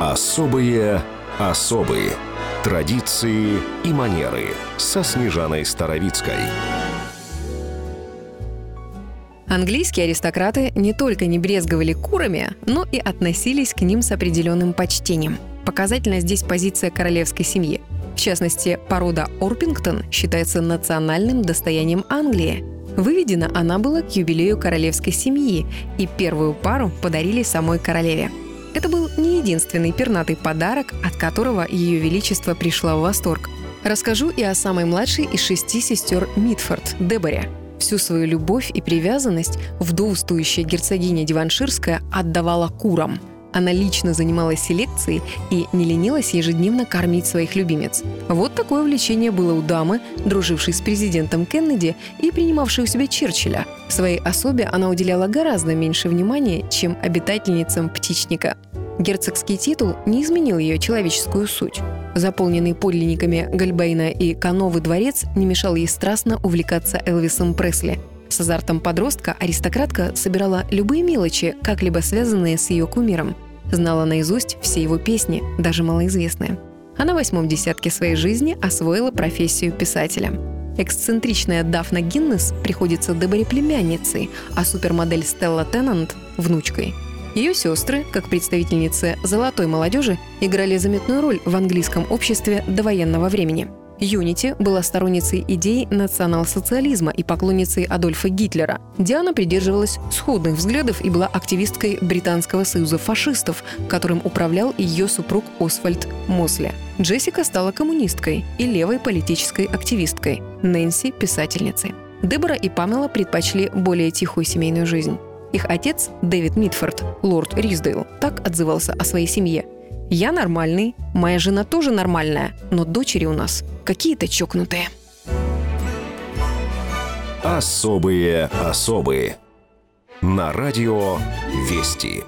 Особые особые традиции и манеры со Снежаной Старовицкой. Английские аристократы не только не брезговали курами, но и относились к ним с определенным почтением. Показательна здесь позиция королевской семьи. В частности, порода Орпингтон считается национальным достоянием Англии. Выведена она была к юбилею королевской семьи, и первую пару подарили самой королеве. Это был не единственный пернатый подарок, от которого Ее Величество пришло в восторг. Расскажу и о самой младшей из шести сестер Митфорд, Деборе. Всю свою любовь и привязанность вдовствующая герцогиня Диванширская отдавала курам – она лично занималась селекцией и не ленилась ежедневно кормить своих любимец. Вот такое увлечение было у дамы, дружившей с президентом Кеннеди и принимавшей у себя Черчилля. Своей особе она уделяла гораздо меньше внимания, чем обитательницам птичника. Герцогский титул не изменил ее человеческую суть. Заполненный подлинниками Гальбейна и Кановы дворец не мешал ей страстно увлекаться Элвисом Пресли – с азартом подростка аристократка собирала любые мелочи, как-либо связанные с ее кумиром. Знала наизусть все его песни, даже малоизвестные. А на восьмом десятке своей жизни освоила профессию писателя. Эксцентричная Дафна Гиннес приходится Деборе племянницей, а супермодель Стелла Теннант – внучкой. Ее сестры, как представительницы золотой молодежи, играли заметную роль в английском обществе до военного времени – Юнити была сторонницей идей национал-социализма и поклонницей Адольфа Гитлера. Диана придерживалась сходных взглядов и была активисткой Британского союза фашистов, которым управлял ее супруг Освальд Мосли. Джессика стала коммунисткой и левой политической активисткой, Нэнси – писательницей. Дебора и Памела предпочли более тихую семейную жизнь. Их отец, Дэвид Митфорд, лорд Риздейл, так отзывался о своей семье. «Я нормальный, моя жена тоже нормальная, но дочери у нас какие-то чокнутые». Особые особые. На радио «Вести».